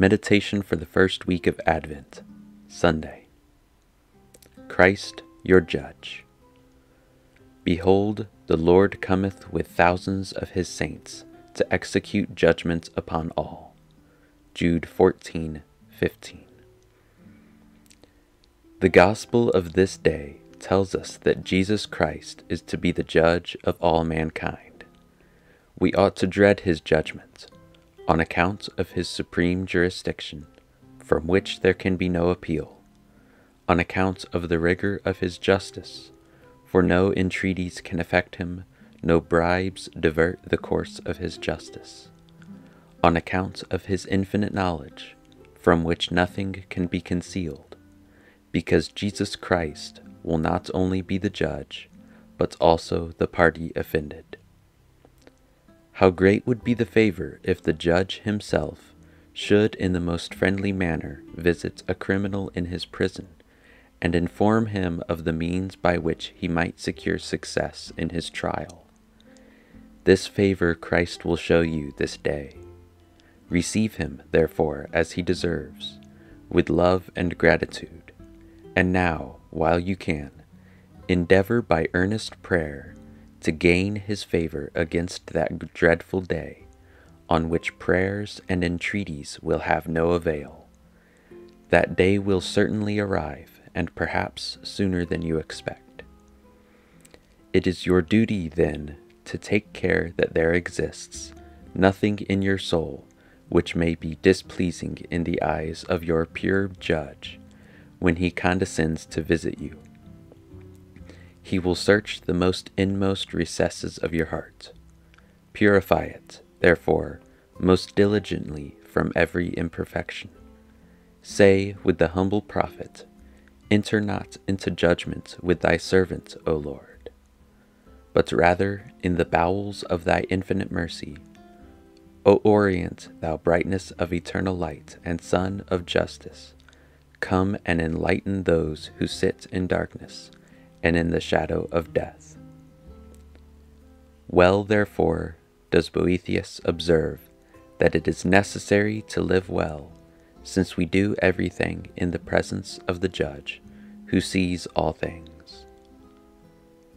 Meditation for the first week of Advent, Sunday. Christ, your Judge. Behold, the Lord cometh with thousands of his saints to execute judgment upon all. Jude 14 15. The gospel of this day tells us that Jesus Christ is to be the judge of all mankind. We ought to dread his judgment on account of his supreme jurisdiction, from which there can be no appeal, on account of the rigor of his justice, for no entreaties can affect him, no bribes divert the course of his justice, on account of his infinite knowledge, from which nothing can be concealed, because Jesus Christ will not only be the judge, but also the party offended. How great would be the favor if the judge himself should in the most friendly manner visit a criminal in his prison and inform him of the means by which he might secure success in his trial. This favor Christ will show you this day. Receive him, therefore, as he deserves, with love and gratitude. And now, while you can, endeavor by earnest prayer to gain his favor against that dreadful day, on which prayers and entreaties will have no avail. That day will certainly arrive, and perhaps sooner than you expect. It is your duty, then, to take care that there exists nothing in your soul which may be displeasing in the eyes of your pure judge when he condescends to visit you. He will search the most inmost recesses of your heart. Purify it, therefore, most diligently from every imperfection. Say with the humble prophet, Enter not into judgment with thy servant, O Lord, but rather in the bowels of thy infinite mercy. O Orient, thou brightness of eternal light and sun of justice, come and enlighten those who sit in darkness and in the shadow of death. Well, therefore, does Boethius observe that it is necessary to live well, since we do everything in the presence of the Judge, who sees all things.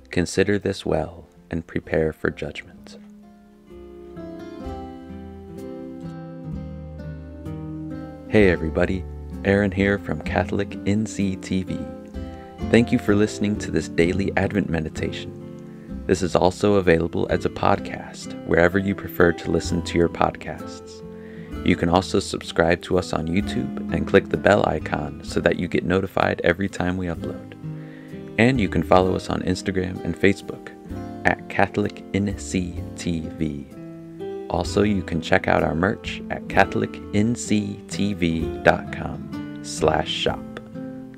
Consider this well and prepare for judgment. Hey everybody, Aaron here from Catholic NCTV. Thank you for listening to this daily Advent meditation. This is also available as a podcast wherever you prefer to listen to your podcasts. You can also subscribe to us on YouTube and click the bell icon so that you get notified every time we upload. And you can follow us on Instagram and Facebook at Catholic NCTV. Also, you can check out our merch at catholicnctv.com slash shop.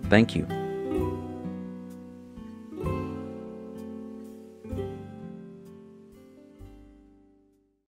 Thank you.